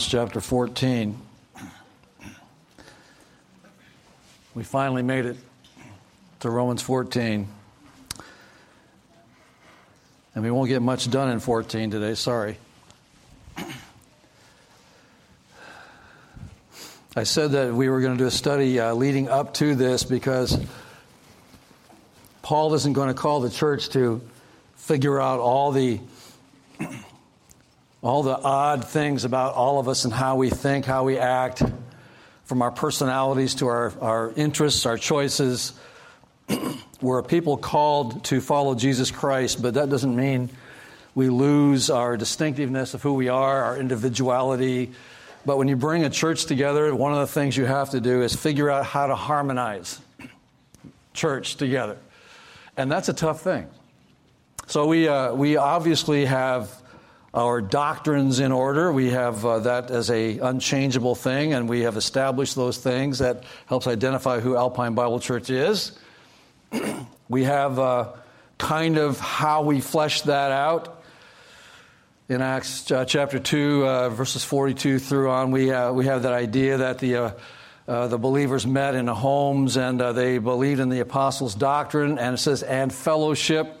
Romans chapter 14. We finally made it to Romans 14. And we won't get much done in 14 today, sorry. I said that we were going to do a study uh, leading up to this because Paul isn't going to call the church to figure out all the all the odd things about all of us and how we think, how we act, from our personalities to our, our interests, our choices. We're a people called to follow Jesus Christ, but that doesn't mean we lose our distinctiveness of who we are, our individuality. But when you bring a church together, one of the things you have to do is figure out how to harmonize church together. And that's a tough thing. So we, uh, we obviously have our doctrines in order. We have uh, that as a unchangeable thing, and we have established those things. That helps identify who Alpine Bible Church is. we have uh, kind of how we flesh that out in Acts uh, chapter two, uh, verses forty-two through on. We uh, we have that idea that the uh, the believers met in homes and they believed in the apostles' doctrine, and it says and fellowship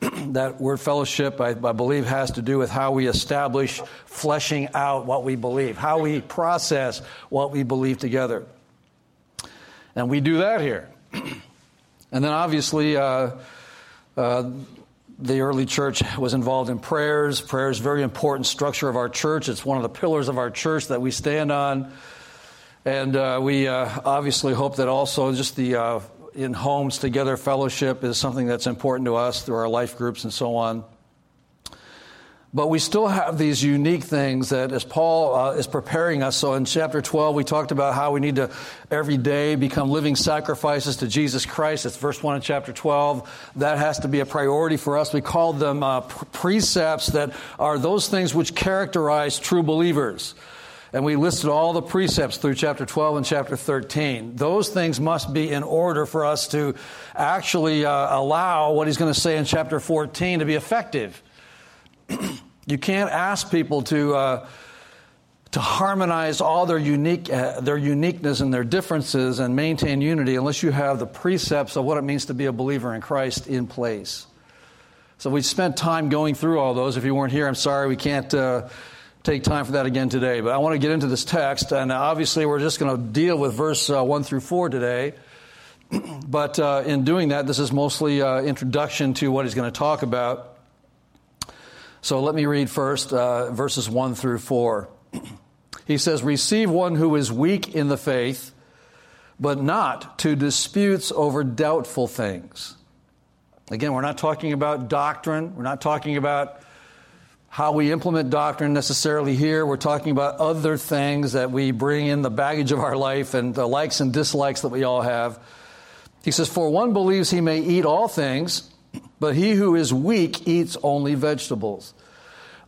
that word fellowship, I, I, believe, has to do with how we establish fleshing out what we believe, how we process what we believe together. And we do that here. and then obviously, uh, uh, the early church was involved in prayers. Prayer is very important structure of our church. It's one of the pillars of our church that we stand on. And uh, we uh, obviously hope that also just the uh, in homes together fellowship is something that's important to us through our life groups and so on. But we still have these unique things that, as Paul uh, is preparing us. So in chapter 12, we talked about how we need to every day become living sacrifices to Jesus Christ. It's verse 1 in chapter 12. That has to be a priority for us. We called them uh, precepts that are those things which characterize true believers. And we listed all the precepts through chapter 12 and chapter 13. Those things must be in order for us to actually uh, allow what he's going to say in chapter 14 to be effective. you can't ask people to. Uh, to harmonize all their unique uh, their uniqueness and their differences and maintain unity unless you have the precepts of what it means to be a believer in Christ in place. So we spent time going through all those. If you weren't here, I'm sorry we can't uh, take time for that again today. But I want to get into this text, and obviously we're just going to deal with verse uh, 1 through 4 today. but uh, in doing that, this is mostly uh, introduction to what he's going to talk about. So let me read first uh, verses 1 through 4. he says, Receive one who is weak in the faith, but not to disputes over doubtful things. Again, we're not talking about doctrine. We're not talking about how we implement doctrine necessarily here. We're talking about other things that we bring in the baggage of our life and the likes and dislikes that we all have. He says, For one believes he may eat all things, but he who is weak eats only vegetables.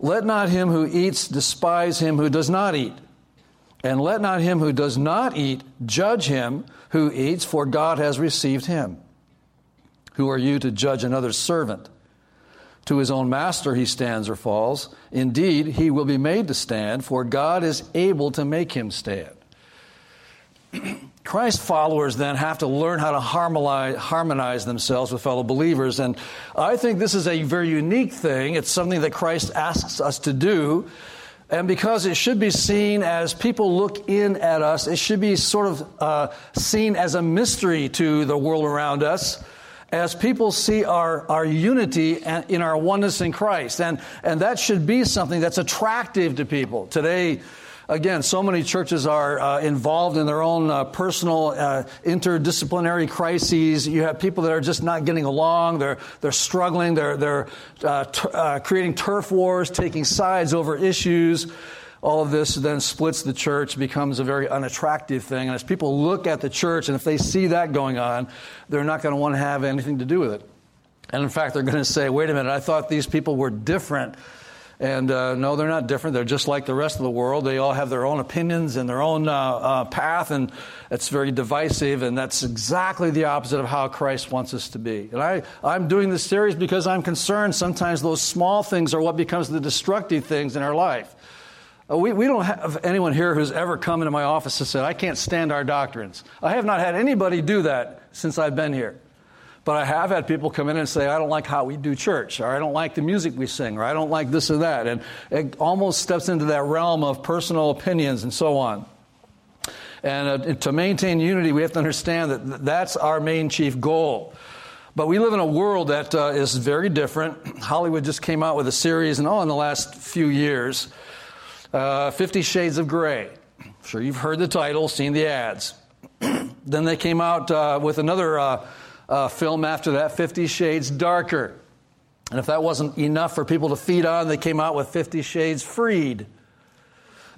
Let not him who eats despise him who does not eat. And let not him who does not eat judge him who eats, for God has received him. Who are you to judge another's servant? To his own master he stands or falls. Indeed, he will be made to stand, for God is able to make him stand. Christ followers then have to learn how to harmonize, harmonize, themselves with fellow believers. And I think this is a very unique thing. It's something that Christ asks us to do. And because it should be seen as people look in at us, it should be sort of uh, seen as a mystery to the world around us as people see our, our unity in our oneness in Christ. And, and that should be something that's attractive to people. Today, again, so many churches are uh, involved in their own uh, personal uh, interdisciplinary crises. You have people that are just not getting along. They're, they're struggling. They're, they're uh, t- uh, creating turf wars, taking sides over issues. All of this then splits the church, becomes a very unattractive thing. And as people look at the church, and if they see that going on, they're not going to want to have anything to do with it. And in fact, they're going to say, wait a minute, I thought these people were different. And uh, no, they're not different. They're just like the rest of the world. They all have their own opinions and their own uh, uh, path, and it's very divisive. And that's exactly the opposite of how Christ wants us to be. And I, I'm doing this series because I'm concerned sometimes those small things are what becomes the destructive things in our life. Uh, we, we don't have anyone here who's ever come into my office and said, I can't stand our doctrines. I have not had anybody do that since I've been here. But I have had people come in and say, I don't like how we do church, or I don't like the music we sing, or I don't like this or that. And it almost steps into that realm of personal opinions and so on. And uh, to maintain unity, we have to understand that that's our main chief goal. But we live in a world that uh, is very different. Hollywood just came out with a series, and all in the last few years, uh, Fifty Shades of Grey. I'm sure you've heard the title, seen the ads. then they came out uh, with another uh, uh, film after that, Fifty Shades Darker. And if that wasn't enough for people to feed on, they came out with Fifty Shades Freed.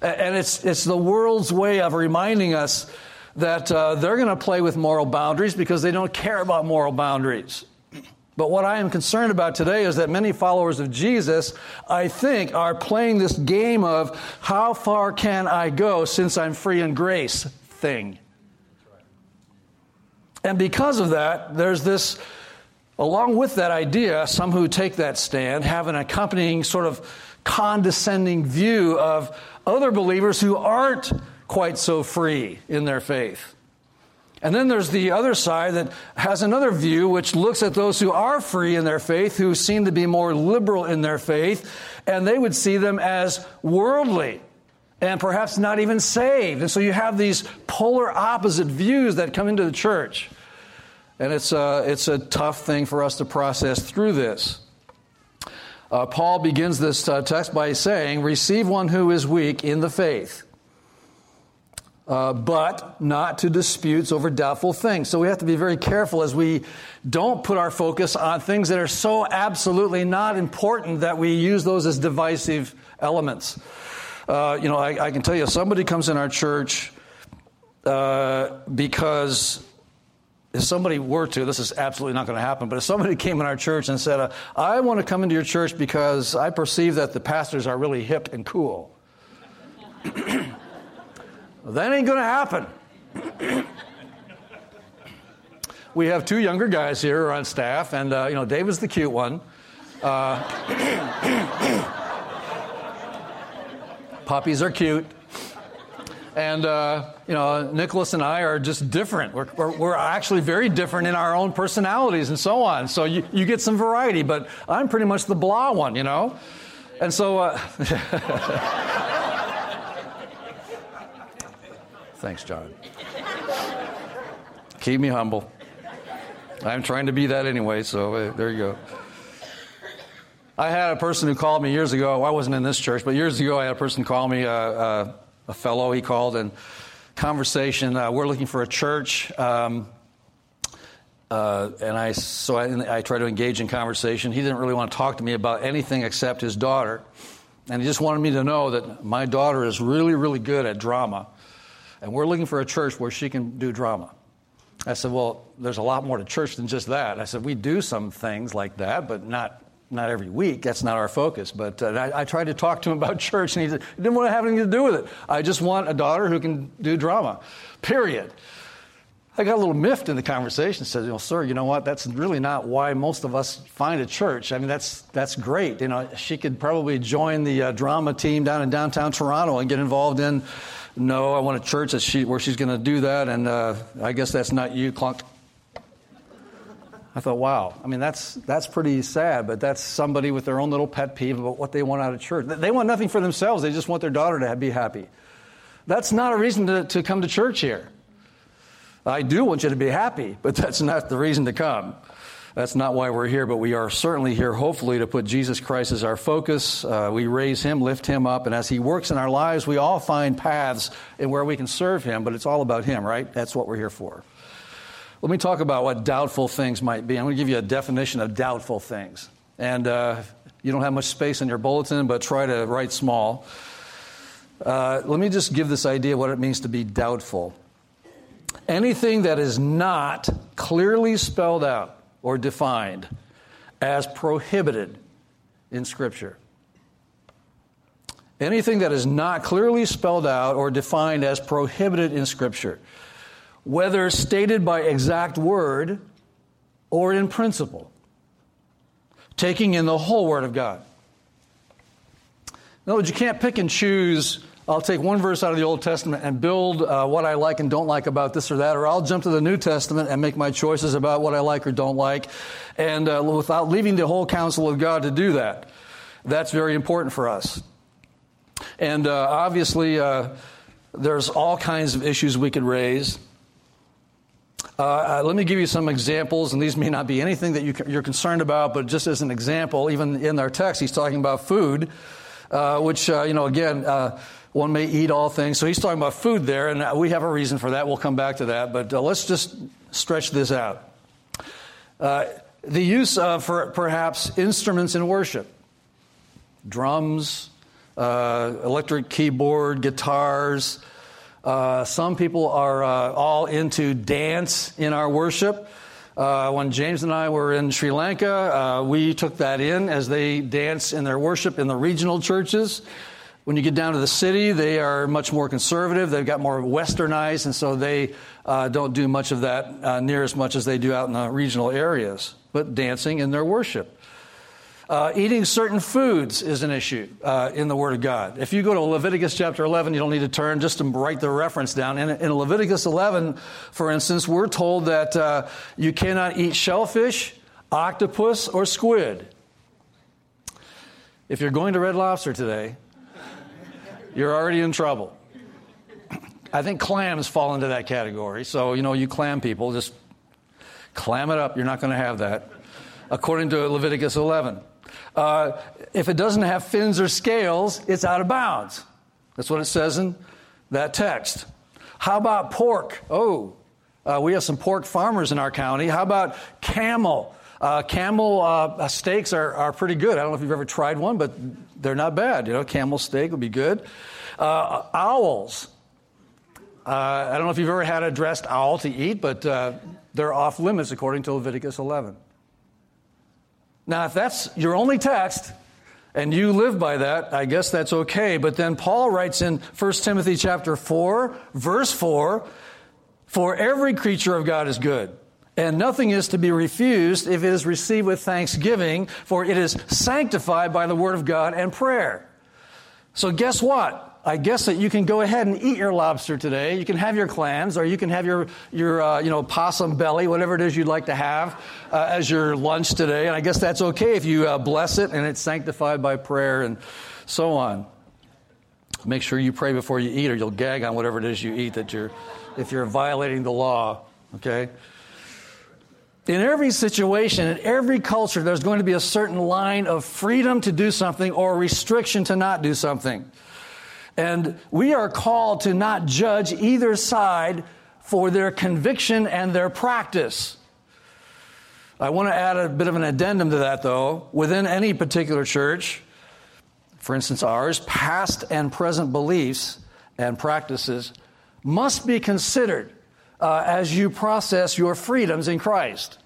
And it's, it's the world's way of reminding us that uh, they're going to play with moral boundaries because they don't care about moral boundaries. But what I am concerned about today is that many followers of Jesus, I think, are playing this game of how far can I go since I'm free in grace thing. And because of that, there's this, along with that idea, some who take that stand have an accompanying sort of condescending view of other believers who aren't quite so free in their faith. And then there's the other side that has another view, which looks at those who are free in their faith, who seem to be more liberal in their faith, and they would see them as worldly and perhaps not even saved. And so you have these polar opposite views that come into the church. And it's a, it's a tough thing for us to process through this. Uh, Paul begins this uh, text by saying, Receive one who is weak in the faith, uh, but not to disputes over doubtful things. So we have to be very careful as we don't put our focus on things that are so absolutely not important that we use those as divisive elements. Uh, you know, I, I, can tell you, somebody comes in our church uh, because if somebody were to, this is absolutely not going to happen, but if somebody came in our church and said, I want to come into your church because I perceive that the pastors are really hip and cool, that ain't going to happen. we have two younger guys here on staff, and, uh, you know, Dave is the cute one. Uh, puppies are cute. And, uh, you know, Nicholas and I are just different. We're, we're, we're, actually very different in our own personalities and so on. So you, you get some variety, but I'm pretty much the blah one, you know? And so. Thanks, John. Keep me humble. I'm trying to be that anyway, so uh, there you go. I had a person who called me years ago. I wasn't in this church, but years ago I had a person call me. Uh, uh a fellow he called and conversation. Uh, we're looking for a church. Um, uh, and I so I, I tried to engage in conversation. He didn't really want to talk to me about anything except his daughter, and he just wanted me to know that my daughter is really, really good at drama, and we're looking for a church where she can do drama. I said, "Well, there's a lot more to church than just that." I said, "We do some things like that, but not not every week. That's not our focus. But uh, I, I, tried to talk to him about church, and he, said, he didn't want to have anything to do with it. I just want a daughter who can do drama, period. I got a little miffed in the conversation. Said, know, sir, you know what? That's really not why most of us find a church. I mean, that's that's great. You know, she could probably join the uh, drama team down in downtown Toronto and get involved in. No, I want a church that she, where she's going to do that, and uh, I guess that's not you, Clunk. I thought, wow, I mean, that's, that's pretty sad, but that's somebody with their own little pet peeve about what they want out of church. They want nothing for themselves, they just want their daughter to be happy. That's not a reason to, to come to church here. I do want you to be happy, but that's not the reason to come. That's not why we're here, but we are certainly here, hopefully, to put Jesus Christ as our focus. Uh, we raise Him, lift Him up, and as He works in our lives, we all find paths in where we can serve Him, but it's all about Him, right? That's what we're here for. Let me talk about what doubtful things might be. I'm going to give you a definition of doubtful things. And uh, you don't have much space in your bulletin, but try to write small. Uh, let me just give this idea what it means to be doubtful. Anything that is not clearly spelled out or defined as prohibited in Scripture. Anything that is not clearly spelled out or defined as prohibited in Scripture, whether stated by exact word or in principle, taking in the whole Word of God. In other words, you can't pick and choose I'll take one verse out of the Old Testament and build uh, what I like and don't like about this or that, or I'll jump to the New Testament and make my choices about what I like or don't like, and uh, without leaving the whole counsel of God to do that. That's very important for us. And uh, obviously, uh, there's all kinds of issues we could raise. Uh, uh, let me give you some examples, and these may not be anything that you, are concerned about, but just as an example, even in our text, he's talking about food, which, you know, again, one may eat all things. So he's talking about food there, and we have a reason for that. We'll come back to that. But uh, let's just stretch this out. Uh, the use of for perhaps instruments in worship drums, uh, electric keyboard, guitars. Uh, some people are uh, all into dance in our worship. Uh, when James and I were in Sri Lanka, we took that in as they dance in their worship in the regional churches. When you get down to the city, they are much more conservative. They've got more westernized, and so they uh, don't do much of that uh, near as much as they do out in the regional areas. But dancing in their worship. Uh, eating certain foods is an issue uh, in the Word of God. If you go to Leviticus chapter 11, you don't need to turn just to write the reference down. In, in Leviticus 11, for instance, we're told that uh, you cannot eat shellfish, octopus, or squid. If you're going to Red Lobster today, you're already in trouble. I think clams fall into that category. So, you know, you clam people, just clam it up. You're not going to have that, according to Leviticus 11. Uh, if it doesn't have fins or scales, it's out of bounds. That's what it says in that text. How about pork? Oh, uh, we have some pork farmers in our county. How about camel? Uh, camel uh, steaks are, are pretty good. I don't know if you've ever tried one, but they're not bad. You know, camel steak would be good. Uh, owls. Uh, I don't know if you've ever had a dressed owl to eat, but uh, they're off limits according to Leviticus 11. Now, if that's your only text, and you live by that, I guess that's okay. But then Paul writes in 1 Timothy chapter 4, verse 4, for every creature of God is good and nothing is to be refused if it is received with thanksgiving, for it is sanctified by the word of God and prayer. So, guess what? I guess that you can go ahead and eat your lobster today. You can have your clams, or you can have your, your uh, you know, possum belly, whatever it is you'd like to have uh, as your lunch today. And I guess that's okay if you uh, bless it and it's sanctified by prayer and so on. Make sure you pray before you eat, or you'll gag on whatever it is you eat that you're, if you're violating the law. Okay? In every situation, in every culture, there's going to be a certain line of freedom to do something or restriction to not do something. And we are called to not judge either side for their conviction and their practice. I want to add a bit of an addendum to that, though. Within any particular church, for instance ours, past and present beliefs and practices must be considered uh, as you process your freedoms in Christ.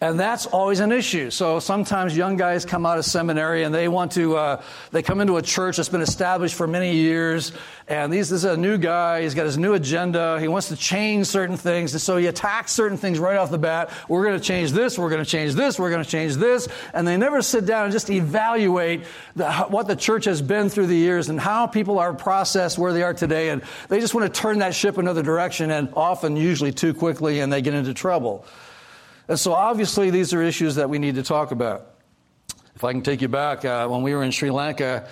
And that's always an issue. So sometimes young guys come out of seminary and they want to, uh, they come into a church that's been established for many years. And these, this is a new guy. He's got his new agenda. He wants to change certain things. And so he attacks certain things right off the bat. We're going to change this. We're going to change this. We're going to change this. And they never sit down and just evaluate the, what the church has been through the years and how people are processed where they are today. And they just want to turn that ship another direction and often, usually too quickly, and they get into trouble. And so, obviously, these are issues that we need to talk about. If I can take you back, uh, when we were in Sri Lanka,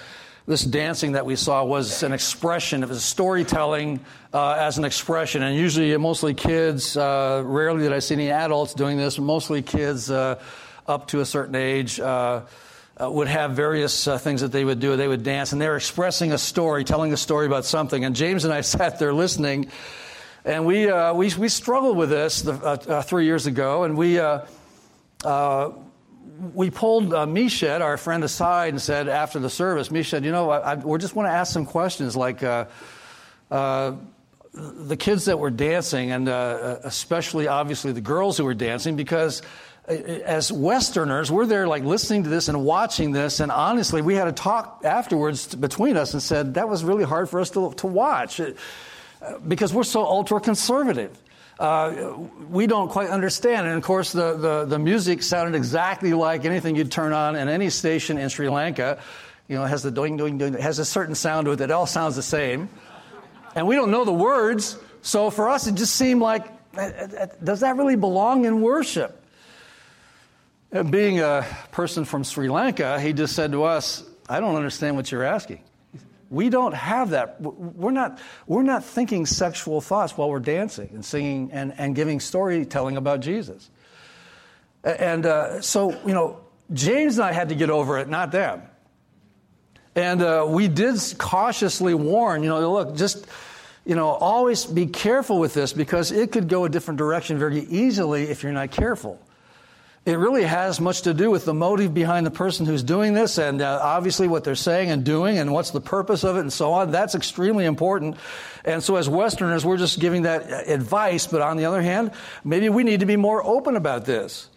this dancing that we saw was an expression. It was storytelling uh, as an expression, and usually mostly kids. Uh, rarely did I see any adults doing this. Mostly kids uh, up to a certain age. Uh, uh, would have various uh, things that they would do. They would dance, and they were expressing a story, telling a story about something. And James and I sat there listening, and we we, we struggled with this the, three years ago, and we we pulled uh, our friend, aside and said after the service, Mished, you know, I, I, we just want to ask some questions like uh, uh, the kids that were dancing, and uh, especially obviously the girls who were dancing, because uh, as Westerners, we're there like listening to this and watching this, and honestly, we had a talk afterwards between us and said that was really hard for us to, to watch. uh, because we're so ultra conservative uh, we don't quite understand. And of course, the, the, the, music sounded exactly like anything you'd turn on in any station in Sri Lanka. You know, it has the doing, doing, doing, it has a certain sound to it that all sounds the same. And we don't know the words, so for us, it just seemed like, uh, uh, does that really belong in worship? And being a person from Sri Lanka, he just said to us, I don't understand what you're asking. We don't have that. We're not, we're not thinking sexual thoughts while we're dancing and singing and, and giving storytelling about Jesus. And uh, so, you know, James and I had to get over it, not them. And uh, we did cautiously warn, you know, look, just, you know, always be careful with this because it could go a different direction very easily if you're not careful it really has much to do with the motive behind the person who's doing this and uh, obviously what they're saying and doing and what's the purpose of it and so on. That's extremely important. And so as Westerners, we're just giving that advice. But on the other hand, maybe we need to be more open about this.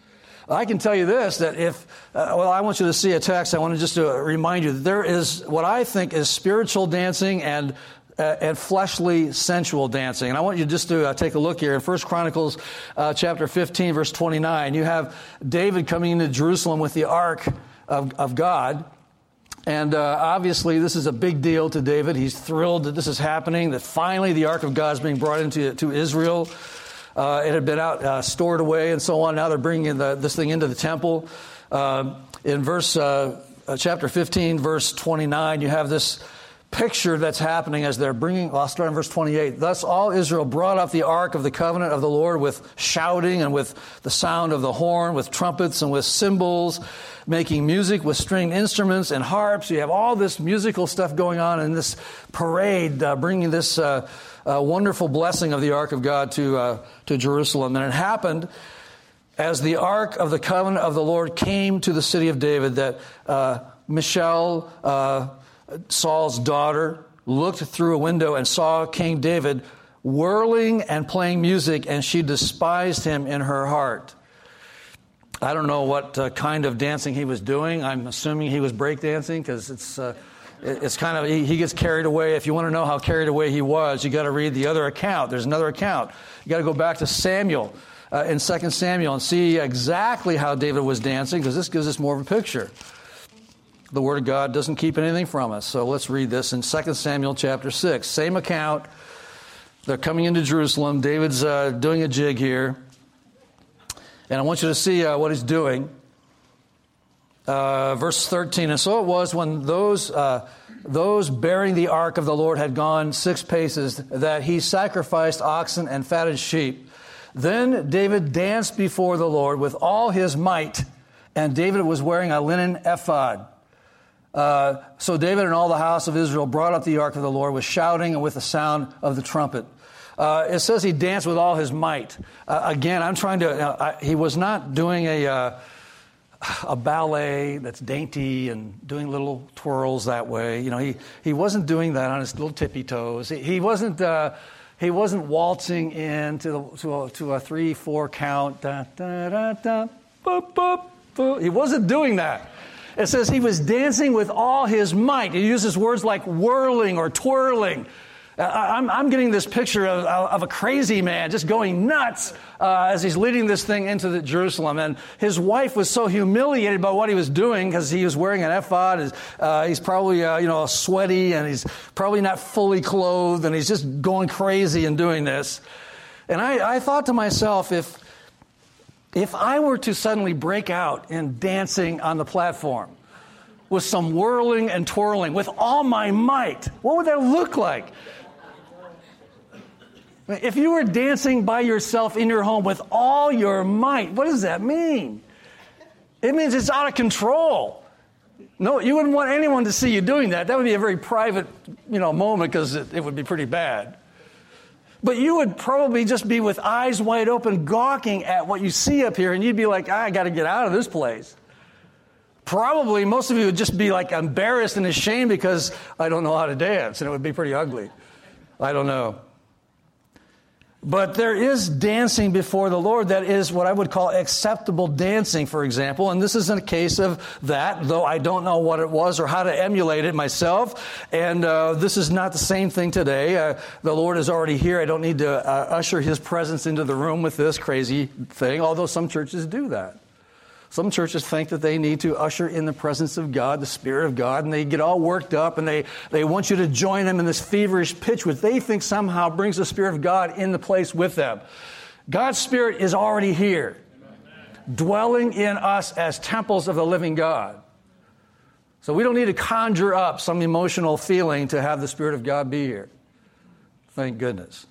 I can tell you this that if, uh, well, I want you to see a text. I want to just to remind you that there is what I think is spiritual dancing and uh, and fleshly sensual dancing. And I want you just to uh, take a look here in 1 Chronicles uh, chapter 15, verse 29. You have David coming into Jerusalem with the ark of, of God. And uh, obviously, this is a big deal to David. He's thrilled that this is happening, that finally the ark of God is being brought into to Israel. Uh, it had been out uh, stored away and so on. Now they're bringing the, this thing into the temple. in verse chapter 15, verse 29, you have this picture that's happening as they're bringing, I'll start in verse 28. Thus all Israel brought up the ark of the covenant of the Lord with shouting and with the sound of the horn, with trumpets and with cymbals, making music with stringed instruments and harps. You have all this musical stuff going on in this parade, uh, bringing this uh, uh, wonderful blessing of the ark of God to, uh, to Jerusalem. And it happened as the ark of the covenant of the Lord came to the city of David that uh, Michal, uh, Saul's daughter looked through a window and saw King David whirling and playing music, and she despised him in her heart. I don't know what uh, kind of dancing he was doing. I'm assuming he was breakdancing because it's. Uh, it's kind of he, gets carried away. If you want to know how carried away he was, you got to read the other account. There's another account. You got to go back to Samuel uh, in 2 Samuel and see exactly how David was dancing because this gives us more of a picture the Word of God doesn't keep anything from us. So let's read this in 2 Samuel chapter 6. Same account. They're coming into Jerusalem. David's uh, doing a jig here. And I want you to see uh, what he's doing. Uh, verse 13. And so it was when those, uh, those bearing the ark of the Lord had gone six paces that he sacrificed oxen and fatted sheep. Then David danced before the Lord with all his might, and David was wearing a linen ephod. Uh, so David and all the house of Israel brought up the ark of the Lord with shouting and with the sound of the trumpet. Uh, it says he danced with all his might. Uh, again, I'm trying to. Uh, I, he was not doing a uh, a ballet that's dainty and doing little twirls that way. You know, he he wasn't doing that on his little tippy toes. He, he wasn't. He wasn't waltzing in to, the, to, a, to a three, four count. Da, da, da, da, boop, boop, boop. He wasn't doing that. It says he was dancing with all his might. He uses words like whirling or twirling. Uh, I'm, I'm, getting this picture of, of, a crazy man just going nuts uh, as he's leading this thing into Jerusalem. And his wife was so humiliated by what he was doing because he was wearing an ephod. Uh, he's probably uh, you know sweaty and he's probably not fully clothed and he's just going crazy and doing this. And I, I thought to myself, if if I were to suddenly break out in dancing on the platform, with some whirling and twirling with all my might. What would that look like? If you were dancing by yourself in your home with all your might, what does that mean? It means it's out of control. No, you wouldn't want anyone to see you doing that. That would be a very private, you know, moment because it, it would be pretty bad. But you would probably just be with eyes wide open, gawking at what you see up here, and you'd be like, ah, I got to get out of this place. Probably most of you would just be like embarrassed and ashamed because I don't know how to dance, and it would be pretty ugly. I don't know. But there is dancing before the Lord that is what I would call acceptable dancing, for example. And this isn't a case of that, though I don't know what it was or how to emulate it myself. And uh, this is not the same thing today. Uh, the Lord is already here. I don't need to uh, usher his presence into the room with this crazy thing, although some churches do that. Some churches think that they need to usher in the presence of God, the Spirit of God, and they get all worked up and they, they want you to join them in this feverish pitch, which they think somehow brings the Spirit of God in the place with them. God's Spirit is already here, dwelling in us as temples of the living God. So we don't need to conjure up some emotional feeling to have the Spirit of God be here. Thank goodness.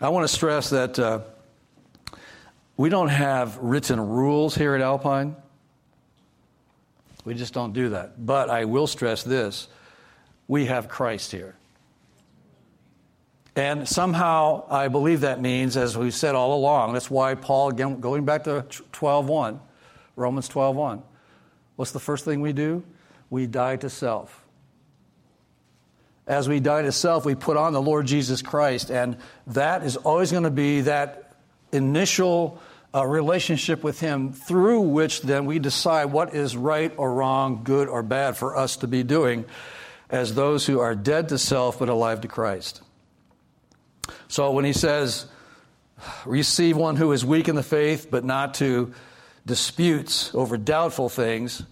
I want to stress that. Uh, we don't have written rules here at Alpine. We just don't do that. But I will stress this we have Christ here. And somehow I believe that means, as we've said all along, that's why Paul, again, going back to 12.1, Romans 12.1, what's the first thing we do? We die to self. As we die to self, we put on the Lord Jesus Christ, and that is always going to be that initial a relationship with Him through which then we decide what is right or wrong, good or bad for us to be doing as those who are dead to self but alive to Christ. So when He says, receive one who is weak in the faith but not to disputes over doubtful things,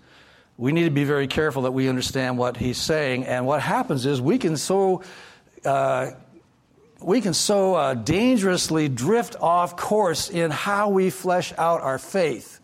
we need to be very careful that we understand what He's saying. And what happens is we can so. Uh, we can so uh, dangerously drift off course in how we flesh out our faith.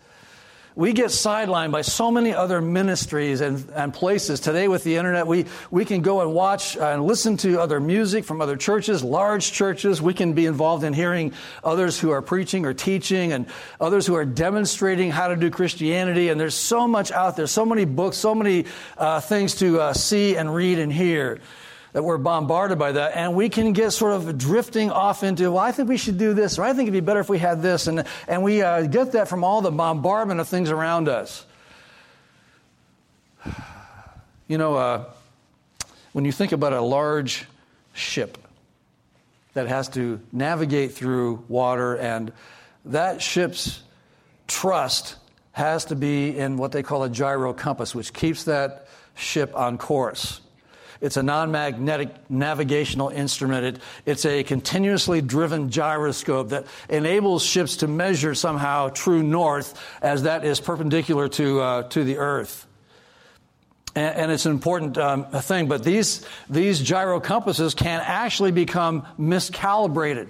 We get sidelined by so many other ministries and, and places. Today, with the internet, we, we can go and watch and listen to other music from other churches, large churches. We can be involved in hearing others who are preaching or teaching and others who are demonstrating how to do Christianity. And there's so much out there, so many books, so many uh, things to uh, see and read and hear that we're bombarded by that, and we can get sort of drifting off into, well, I think we should do this, or I think it'd be better if we had this, and, and we uh, get that from all the bombardment of things around us. You know, uh, when you think about a large ship that has to navigate through water, and that ship's trust has to be in what they call a gyro compass, which keeps that ship on course. It's a non magnetic navigational instrument. It, it's a continuously driven gyroscope that enables ships to measure somehow true north as that is perpendicular to, uh, to the Earth. And, and it's an important um, thing, but these, these gyro compasses can actually become miscalibrated.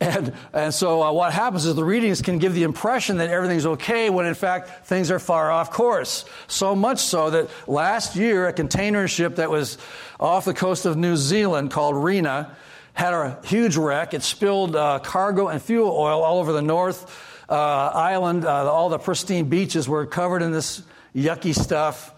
And, and so uh, what happens is the readings can give the impression that everything's okay when in fact things are far off course. So much so that last year a container ship that was off the coast of New Zealand called Rena had a huge wreck. It spilled uh, cargo and fuel oil all over the North uh, Island. Uh, all the pristine beaches were covered in this yucky stuff.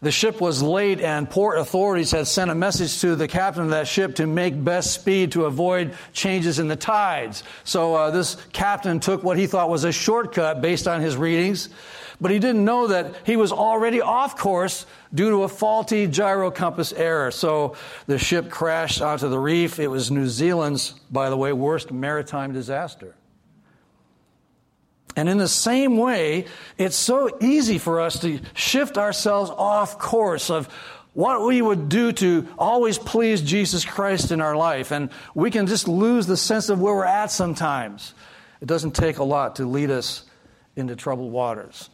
The ship was late, and port authorities had sent a message to the captain of that ship to make best speed to avoid changes in the tides. So uh, this captain took what he thought was a shortcut based on his readings, but he didn't know that he was already off course due to a faulty gyro compass error. So the ship crashed onto the reef. It was New Zealand's, by the way, worst maritime disaster. And in the same way, it's so easy for us to shift ourselves off course of what we would do to always please Jesus Christ in our life. And we can just lose the sense of where we're at sometimes. It doesn't take a lot to lead us into troubled waters.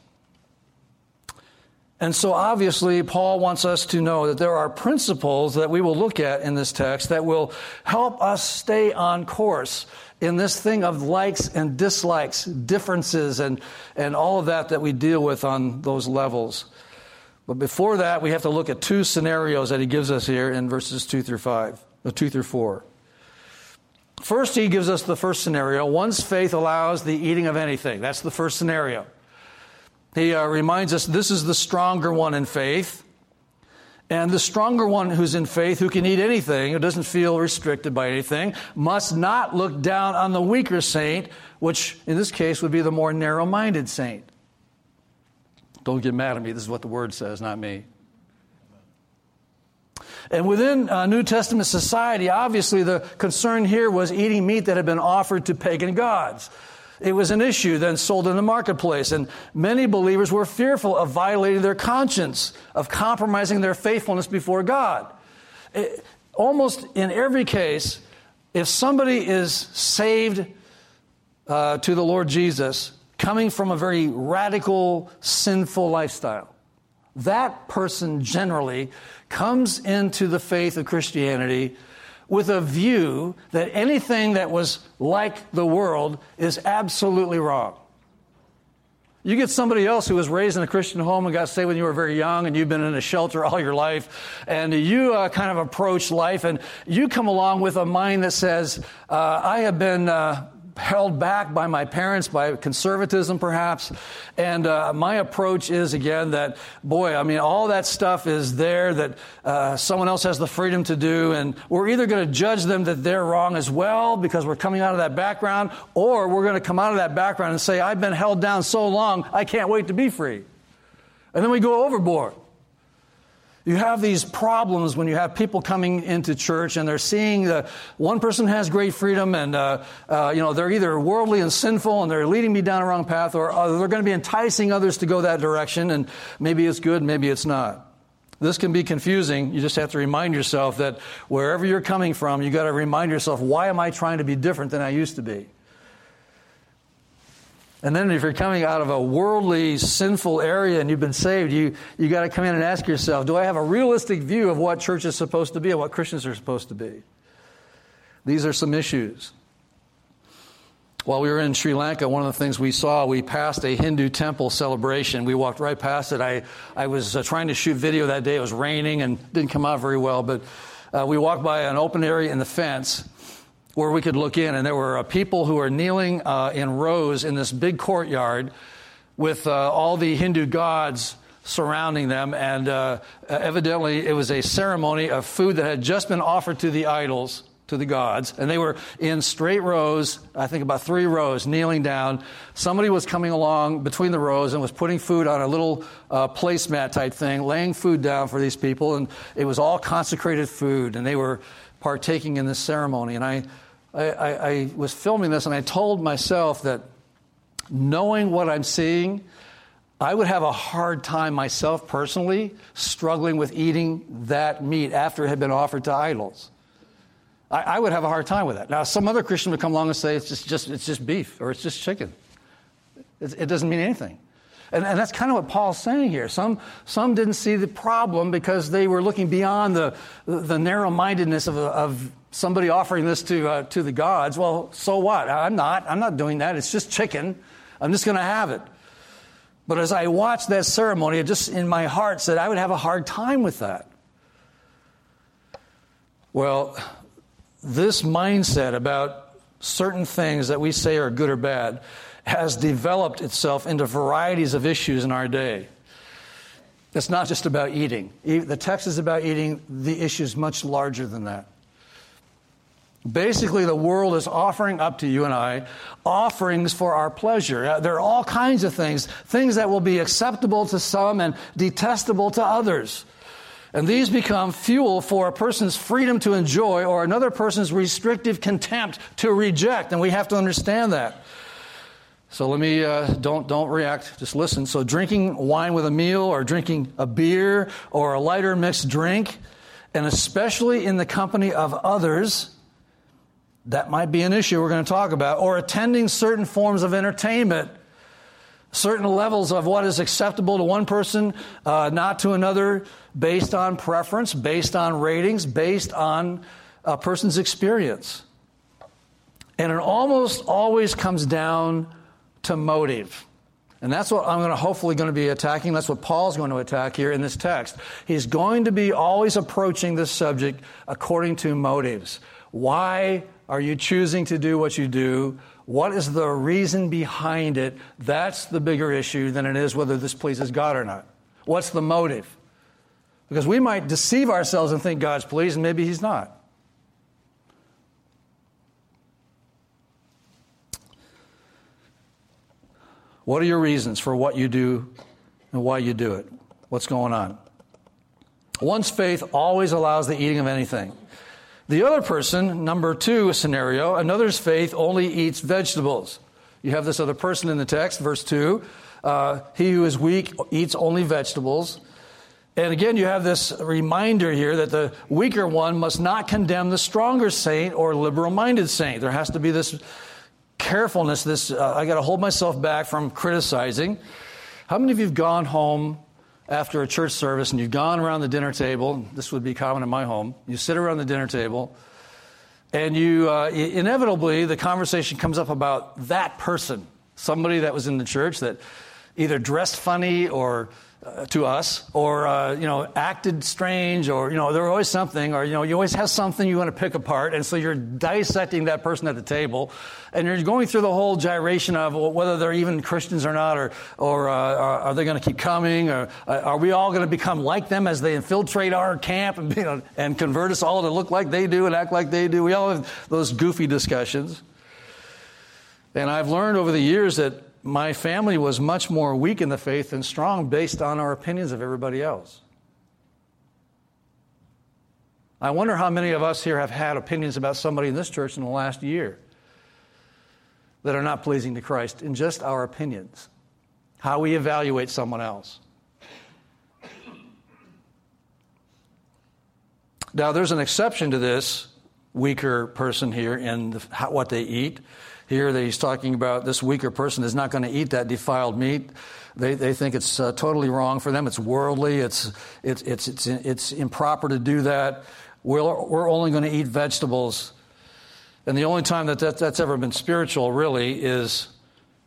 And so, obviously, Paul wants us to know that there are principles that we will look at in this text that will help us stay on course in this thing of likes and dislikes, differences, and, and all of that that we deal with on those levels. But before that, we have to look at two scenarios that he gives us here in verses 2 through 5, or uh, 2 through 4. First, he gives us the first scenario. One's faith allows the eating of anything. That's the first scenario. He uh, reminds us this is the stronger one in faith. And the stronger one who's in faith, who can eat anything, who doesn't feel restricted by anything, must not look down on the weaker saint, which in this case would be the more narrow minded saint. Don't get mad at me. This is what the word says, not me. And within uh, New Testament society, obviously the concern here was eating meat that had been offered to pagan gods. It was an issue then sold in the marketplace, and many believers were fearful of violating their conscience, of compromising their faithfulness before God. It, almost in every case, if somebody is saved uh, to the Lord Jesus, coming from a very radical, sinful lifestyle, that person generally comes into the faith of Christianity with a view that anything that was like the world is absolutely wrong. You get somebody else who was raised in a Christian home and got saved when you were very young and you've been in a shelter all your life, and you uh, kind of approach life and you come along with a mind that says, uh, I have been uh, held back by my parents, by conservatism perhaps. And uh, my approach is again that, boy, I mean, all that stuff is there that uh, someone else has the freedom to do. And we're either going to judge them that they're wrong as well because we're coming out of that background, or we're going to come out of that background and say, I've been held down so long, I can't wait to be free. And then we go overboard. You have these problems when you have people coming into church and they're seeing that one person has great freedom and uh, uh, you know they're either worldly and sinful and they're leading me down a wrong path, or uh, they're going to be enticing others to go that direction. And maybe it's good, maybe it's not. This can be confusing. You just have to remind yourself that wherever you're coming from, you got to remind yourself, why am I trying to be different than I used to be? And then if you're coming out of a worldly, sinful area and you've been saved, you, you got to come in and ask yourself, do I have a realistic view of what church is supposed to be and what Christians are supposed to be? These are some issues. While we were in Sri Lanka, one of the things we saw, we passed a Hindu temple celebration. We walked right past it. I, I was uh, trying to shoot video that day. It was raining and didn't come out very well, but uh, we walked by an open area in the fence where we could look in, and there were uh, people who were kneeling uh, in rows in this big courtyard with uh, all the Hindu gods surrounding them, and uh, evidently it was a ceremony of food that had just been offered to the idols, to the gods, and they were in straight rows, I think about three rows, kneeling down. Somebody was coming along between the rows and was putting food on a little uh, placemat type thing, laying food down for these people, and it was all consecrated food, and they were partaking in this ceremony. And I I, I, I was filming this and I told myself that knowing what I'm seeing, I would have a hard time myself personally struggling with eating that meat after it had been offered to idols. I, I, would have a hard time with that. Now, some other Christian would come along and say it's just, just it's just beef or it's just chicken. It, it doesn't mean anything. And, and, that's kind of what Paul's saying here. Some, some didn't see the problem because they were looking beyond the, the narrow mindedness of, of somebody offering this to, uh, to the gods. Well, so what? I'm not. I'm not doing that. It's just chicken. I'm just going to have it. But as I watched that ceremony, it just in my heart said I would have a hard time with that. Well, this mindset about certain things that we say are good or bad has developed itself into varieties of issues in our day. It's not just about eating. The text is about eating, the issue is much larger than that. Basically, the world is offering up to you and I offerings for our pleasure. Uh, there are all kinds of things, things that will be acceptable to some and detestable to others. And these become fuel for a person's freedom to enjoy or another person's restrictive contempt to reject. And we have to understand that. So let me uh, don't don't react. Just listen. So drinking wine with a meal, or drinking a beer, or a lighter mixed drink, and especially in the company of others, that might be an issue we're going to talk about. Or attending certain forms of entertainment, certain levels of what is acceptable to one person, uh, not to another, based on preference, based on ratings, based on a person's experience. And it almost always comes down to motive. And that's what I'm going to hopefully going to be attacking. That's what Paul's going to attack here in this text. He's going to be always approaching this subject according to motives. Why are you choosing to do what you do? What is the reason behind it? That's the bigger issue than it is whether this pleases God or not. What's the motive? Because we might deceive ourselves and think God's pleased, and maybe He's not. What are your reasons for what you do and why you do it? What's going on? One's faith always allows the eating of anything. The other person, number two scenario, another's faith only eats vegetables. You have this other person in the text, verse 2. Uh, he who is weak eats only vegetables. And again, you have this reminder here that the weaker one must not condemn the stronger saint or liberal minded saint. There has to be this carefulness, this, uh, I got to hold myself back from criticizing. How many of you have gone home after a church service and you've gone around the dinner table? This would be common in my home. You sit around the dinner table and you, uh, inevitably, the conversation comes up about that person, somebody that was in the church that either dressed funny or uh, to us, or uh, you know, acted strange, or you know, there was always something, or you know, you always have something you want to pick apart, and so you're dissecting that person at the table, and you're going through the whole gyration of whether they're even Christians or not, or or uh, are they going to keep coming, or uh, are we all going to become like them as they infiltrate our camp and you know, and convert us all to look like they do and act like they do? We all have those goofy discussions, and I've learned over the years that my family was much more weak in the faith than strong based on our opinions of everybody else. I wonder how many of us here have had opinions about somebody in this church in the last year that are not pleasing to Christ in just our opinions, how we evaluate someone else. Now, there's an exception to this weaker person here in the, what they eat. Here that he's talking about this weaker person is not going to eat that defiled meat. They, they think it's uh, totally wrong for them. It's worldly. It's, it's, it's, it's, it's improper to do that. We're, we're only going to eat vegetables. And the only time that, that that's ever been spiritual, really, is,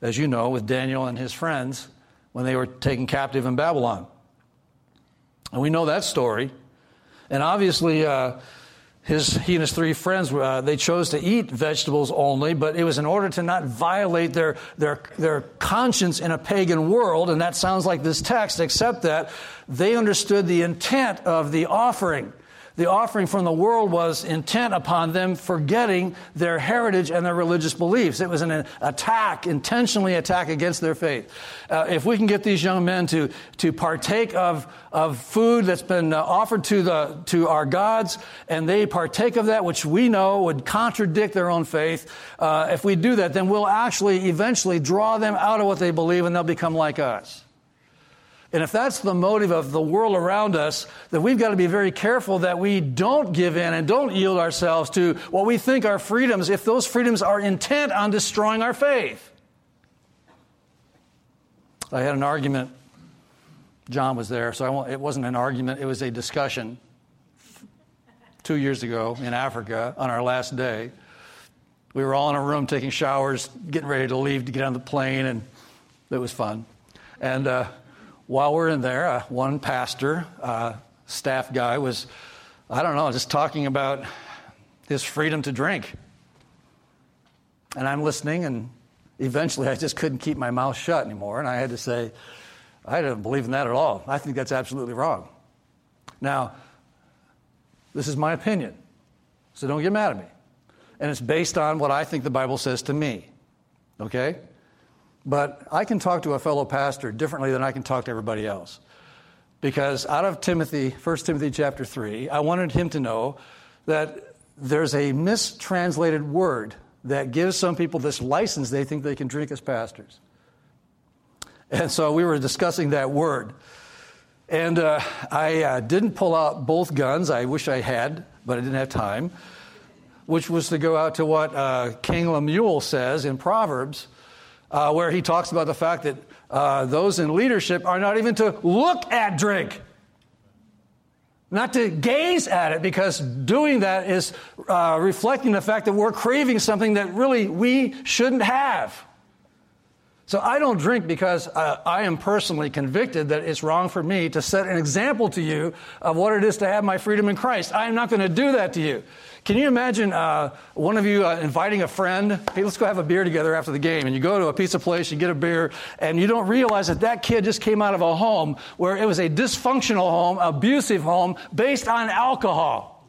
as you know, with Daniel and his friends when they were taken captive in Babylon. And we know that story. And obviously, uh, his, he and his three friends, uh, they chose to eat vegetables only, but it was in order to not violate their, their, their conscience in a pagan world, and that sounds like this text, except that they understood the intent of the offering the offering from the world was intent upon them forgetting their heritage and their religious beliefs. It was an attack, intentionally attack against their faith. Uh, if we can get these young men to, to partake of, of food that's been uh, offered to, the, to our gods, and they partake of that, which we know would contradict their own faith, uh, if we do that, then we'll actually eventually draw them out of what they believe and they'll become like us. And if that's the motive of the world around us, then we've got to be very careful that we don't give in and don't yield ourselves to what we think are freedoms if those freedoms are intent on destroying our faith. I had an argument. John was there, so it wasn't an argument, it was a discussion two years ago in Africa on our last day. We were all in a room taking showers, getting ready to leave to get on the plane, and it was fun. And uh, while we're in there, uh, one pastor, uh, staff guy, was, I don't know, just talking about his freedom to drink. And I'm listening, and eventually I just couldn't keep my mouth shut anymore, and I had to say, I don't believe in that at all. I think that's absolutely wrong. Now, this is my opinion, so don't get mad at me. And it's based on what I think the Bible says to me. Okay? But I can talk to a fellow pastor differently than I can talk to everybody else. Because out of Timothy, 1 Timothy chapter 3, I wanted him to know that there's a mistranslated word that gives some people this license they think they can drink as pastors. And so we were discussing that word. And uh, I uh, didn't pull out both guns. I wish I had, but I didn't have time. Which was to go out to what uh, King Lemuel says in Proverbs uh, where he talks about the fact that uh, those in leadership are not even to look at drink. not to gaze at it, because doing that is uh, reflecting the fact that we're craving something that really we shouldn't have. So I don't drink because uh, I am personally convicted that it's wrong for me to set an example to you of what it is to have my freedom in Christ. I am not going to do that to you. Can you imagine uh, one of you uh, inviting a friend? Hey, let's go have a beer together after the game. And you go to a pizza place, you get a beer, and you don't realize that that kid just came out of a home where it was a dysfunctional home, abusive home, based on alcohol.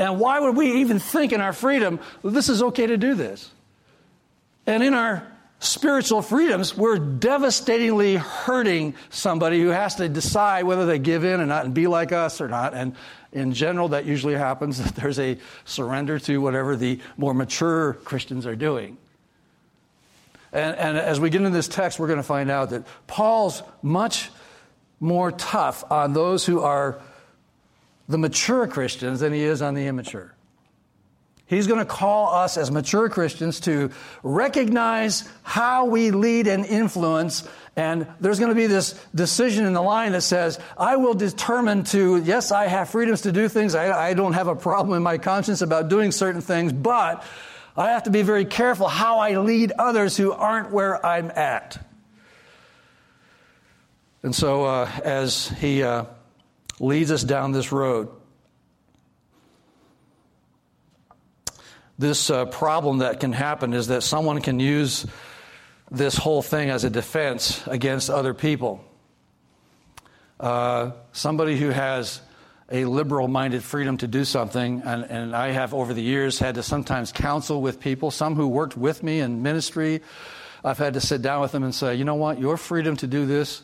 And why would we even think in our freedom, this is okay to do this? And in our spiritual freedoms, we're devastatingly hurting somebody who has to decide whether they give in or not and be like us or not. And in general, that usually happens that there's a surrender to whatever the more mature Christians are doing. And, and as we get into this text, we're going to find out that Paul's much more tough on those who are the mature Christians than he is on the immature. He's going to call us as mature Christians to recognize how we lead and influence. And there's going to be this decision in the line that says, I will determine to, yes, I have freedoms to do things. I, I don't have a problem in my conscience about doing certain things, but I have to be very careful how I lead others who aren't where I'm at. And so, uh, as he uh, leads us down this road, this uh, problem that can happen is that someone can use this whole thing as a defense against other people. Uh, somebody who has a liberal minded freedom to do something, and, and, I have over the years had to sometimes counsel with people, some who worked with me in ministry. I've had to sit down with them and say, you know what, your freedom to do this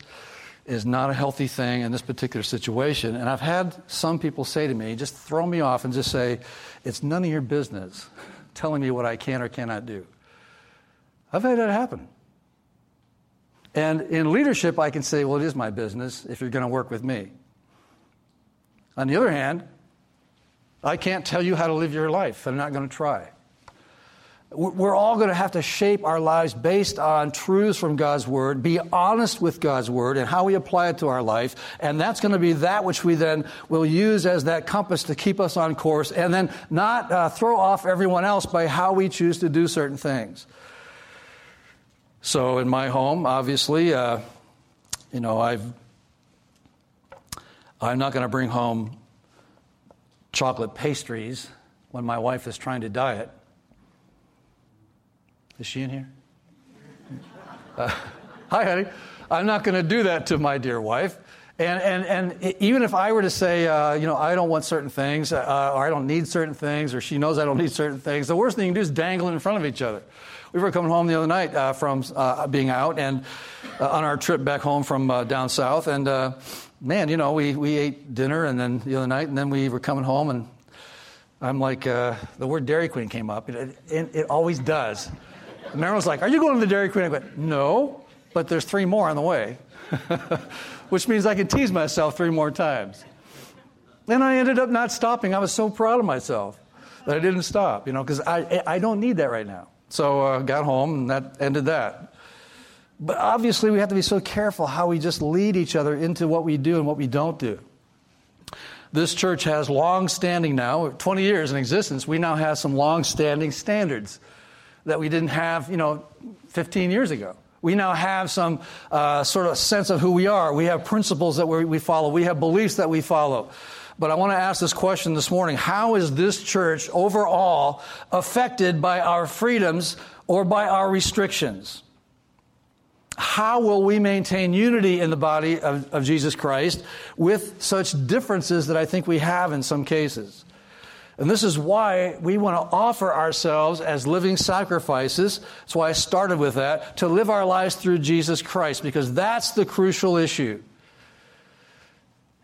is not a healthy thing in this particular situation. And I've had some people say to me, just throw me off and just say, it's none of your business telling me what I can or cannot do. I've had that happen. And in leadership, I can say, well, it is my business if you're going to work with me. On the other hand, I can't tell you how to live your life. I'm not going to try. We're all going to have to shape our lives based on truths from God's Word, be honest with God's Word and how we apply it to our life. And that's going to be that which we then will use as that compass to keep us on course and then not uh, throw off everyone else by how we choose to do certain things. So in my home, obviously, uh, you know, I've, I'm not going to bring home chocolate pastries when my wife is trying to diet. Is she in here? Uh, hi, honey. I'm not going to do that to my dear wife. And, and, and even if I were to say, uh, you know, I don't want certain things, uh, or I don't need certain things, or she knows I don't need certain things, the worst thing you can do is dangle in front of each other. We were coming home the other night uh, from uh, being out and uh, on our trip back home from uh, down south. And man, you know, we, we ate dinner and then the other night, and then we were coming home, and I'm like, the word Dairy Queen came up. It, it, it always does. And Marilyn's like, Are you going to the Dairy Queen? I went, No, but there's three more on the way, which means I can tease myself three more times. And I ended up not stopping. I was so proud of myself that I didn't stop, you know, because I, I don't need that right now. So uh, got home and that ended that. But obviously, we have to be so careful how we just lead each other into what we do and what we don't do. This church has long standing now, 20 years in existence, we now have some long standing standards that we didn't have, you know, 15 years ago. We now have some uh, sort of sense of who we are. We have principles that we follow. We have beliefs that we follow. But I want to ask this question this morning How is this church overall affected by our freedoms or by our restrictions? How will we maintain unity in the body of, of Jesus Christ with such differences that I think we have in some cases? And this is why we want to offer ourselves as living sacrifices. That's why I started with that, to live our lives through Jesus Christ, because that's the crucial issue.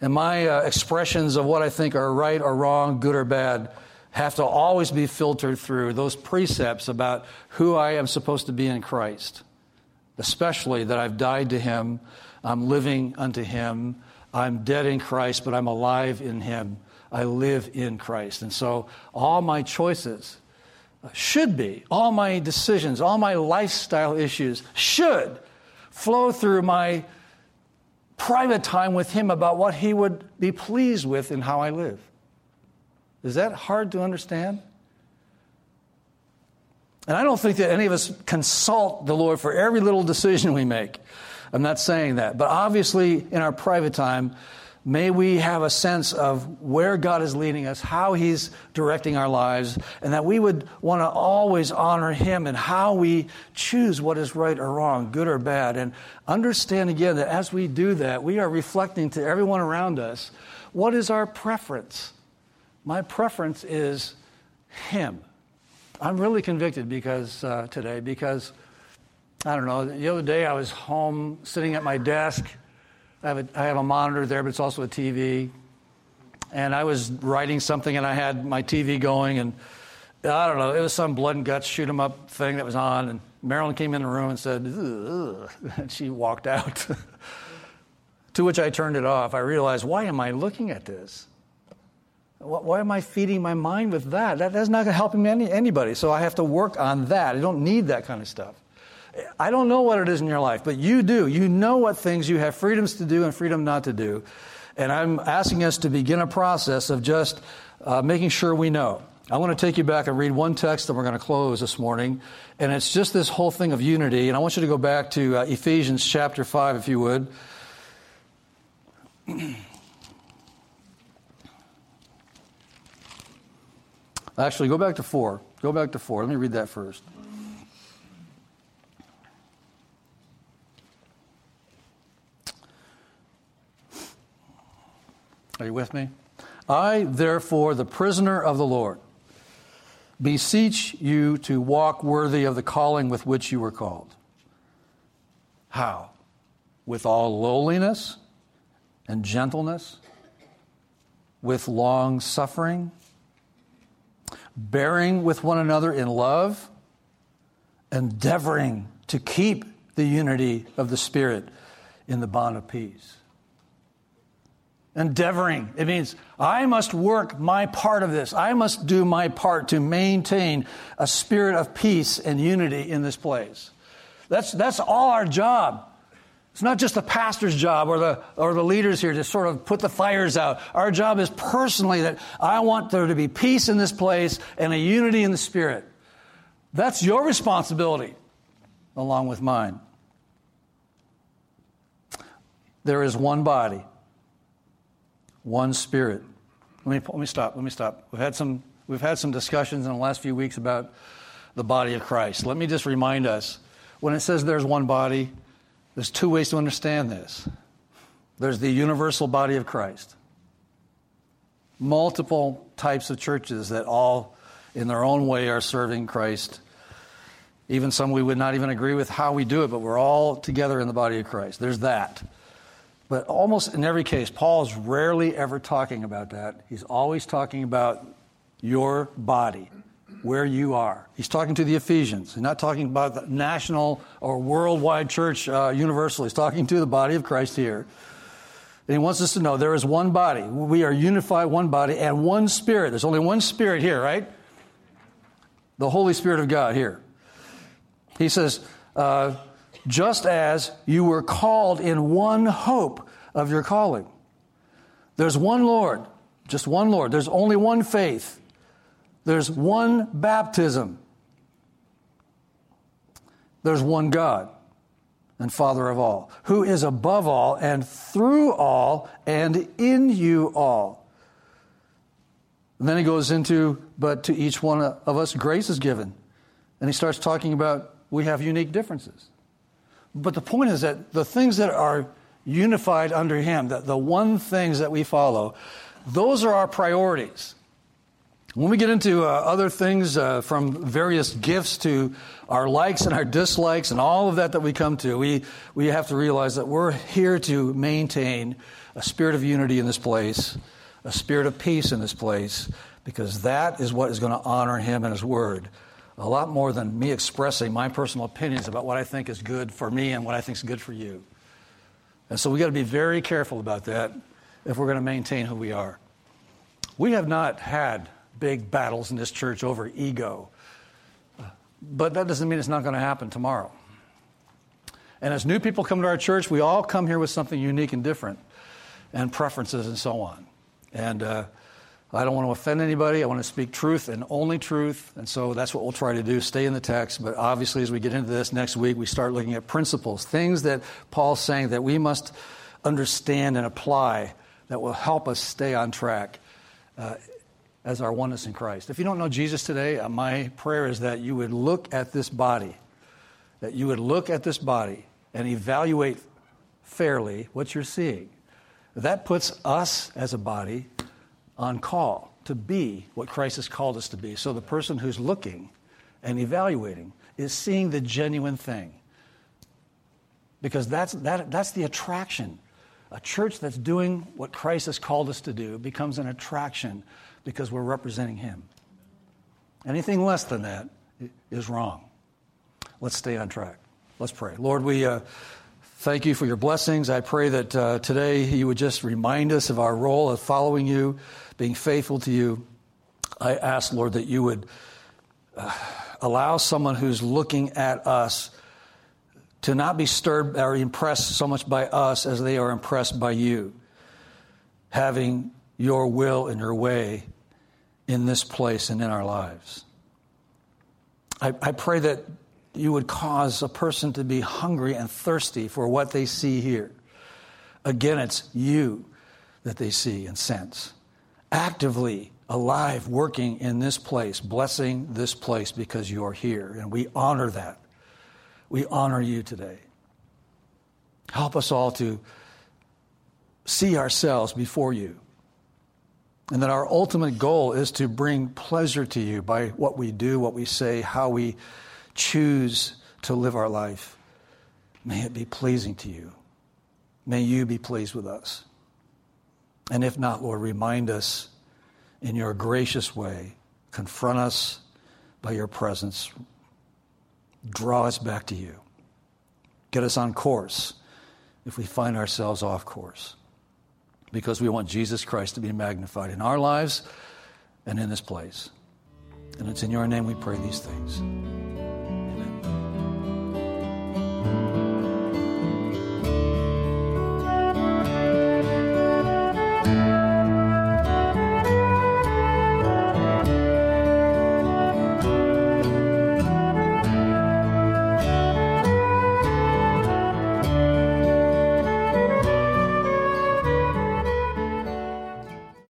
And my uh, expressions of what I think are right or wrong, good or bad, have to always be filtered through those precepts about who I am supposed to be in Christ, especially that I've died to Him, I'm living unto Him, I'm dead in Christ, but I'm alive in Him. I live in Christ. And so all my choices should be, all my decisions, all my lifestyle issues should flow through my private time with Him about what He would be pleased with in how I live. Is that hard to understand? And I don't think that any of us consult the Lord for every little decision we make. I'm not saying that. But obviously, in our private time, may we have a sense of where God is leading us, how He's directing our lives, and that we would want to always honor Him in how we choose what is right or wrong, good or bad. And understand again that as we do that, we are reflecting to everyone around us what is our preference. My preference is Him. I'm really convicted because uh, today because I don't know. The other day I was home sitting at my desk. I have, a, I have a monitor there, but it's also a TV. And I was writing something, and I had my TV going, and I don't know. It was some blood and guts shoot 'em up thing that was on, and Marilyn came in the room and said, Ugh, and she walked out. to which I turned it off. I realized, why am I looking at this? Why am I feeding my mind with that? that that's not going to help any, anybody. So I have to work on that. I don't need that kind of stuff. I don't know what it is in your life, but you do. You know what things you have freedoms to do and freedom not to do. And I'm asking us to begin a process of just uh, making sure we know. I want to take you back and read one text that we're going to close this morning. And it's just this whole thing of unity. And I want you to go back to uh, Ephesians chapter 5, if you would. Actually, go back to 4. Go back to 4. Let me read that first. Are you with me? I, therefore, the prisoner of the Lord, beseech you to walk worthy of the calling with which you were called. How? With all lowliness and gentleness, with long suffering bearing with one another in love, endeavoring to keep the unity of the Spirit in the bond of peace. Endeavoring, it means I must work my part of this. I must do my part to maintain a spirit of peace and unity in this place. That's, that's all our job. It's not just the pastor's job or the, or the leaders here to sort of put the fires out. Our job is personally that I want there to be peace in this place and a unity in the Spirit. That's your responsibility, along with mine. There is one body, one Spirit. Let me, let me stop. Let me stop. We've had, some, we've had some discussions in the last few weeks about the body of Christ. Let me just remind us when it says there's one body, there's two ways to understand this there's the universal body of Christ, multiple types of churches that all, in their own way, are serving Christ. Even some we would not even agree with how we do it, but we're all together in the body of Christ. There's that. But almost in every case, Paul's rarely ever talking about that. He's always talking about your body where you are. He's talking to the Ephesians. He's not talking about the national or worldwide church uh, universal. He's talking to the body of Christ here. And he wants us to know there is one body. We are unified, one body, and one spirit. There's only one spirit here, right? The Holy Spirit of God here. He says, uh, just as you were called in one hope of your calling. There's one Lord, just one Lord. There's only one faith. There's one baptism. There's one God and Father of all, who is above all and through all and in you all. And then he goes into, but to each one of us grace is given. And he starts talking about we have unique differences. But the point is that the things that are unified under him, that the one things that we follow, those are our priorities. When we get into uh, other things, uh, from various gifts to our likes and our dislikes and all of that that we come to, we, we have to realize that we're here to maintain a spirit of unity in this place, a spirit of peace in this place, because that is what is going to honor Him and His Word. A lot more than me expressing my personal opinions about what I think is good for me and what I think is good for you. And so we got to be very careful about that if we're going to maintain who we are. We have not had big battles in this church over ego. But that doesn't mean it's not going to happen tomorrow. And as new people come to our church, we all come here with something unique and different, and preferences and so on. And uh, I don't want to offend anybody. I want to speak truth and only truth. And so that's what we'll try to do stay in the text. But obviously, as we get into this next week, we start looking at principles, things that Paul's saying that we must understand and apply that will help us stay on track uh, as our oneness in Christ. If you don't know Jesus today, uh, my prayer is that you would look at this body, that you would look at this body and evaluate fairly what you're seeing. That puts us as a body on call to be what Christ has called us to be. So the person who's looking and evaluating is seeing the genuine thing. Because that's, that, that's the attraction. A church that's doing what Christ has called us to do becomes an attraction because we're representing Him. Anything less than that is wrong. Let's stay on track. Let's pray. Lord, we. Uh, Thank you for your blessings. I pray that uh, today you would just remind us of our role of following you, being faithful to you. I ask, Lord, that you would uh, allow someone who's looking at us to not be stirred or impressed so much by us as they are impressed by you, having your will and your way in this place and in our lives. I, I pray that you would cause a person to be hungry and thirsty for what they see here. Again, it's you that they see and sense. Actively alive, working in this place, blessing this place because you are here. And we honor that. We honor you today. Help us all to see ourselves before you. And that our ultimate goal is to bring pleasure to you by what we do, what we say, how we choose to live our life, may it be pleasing to you. May you be pleased with us. And if not, Lord, remind us in your gracious way, confront us by your presence, draw us back to you, get us on course if we find ourselves off course. Because we want Jesus Christ to be magnified in our lives and in this place. And it's in your name we pray these things.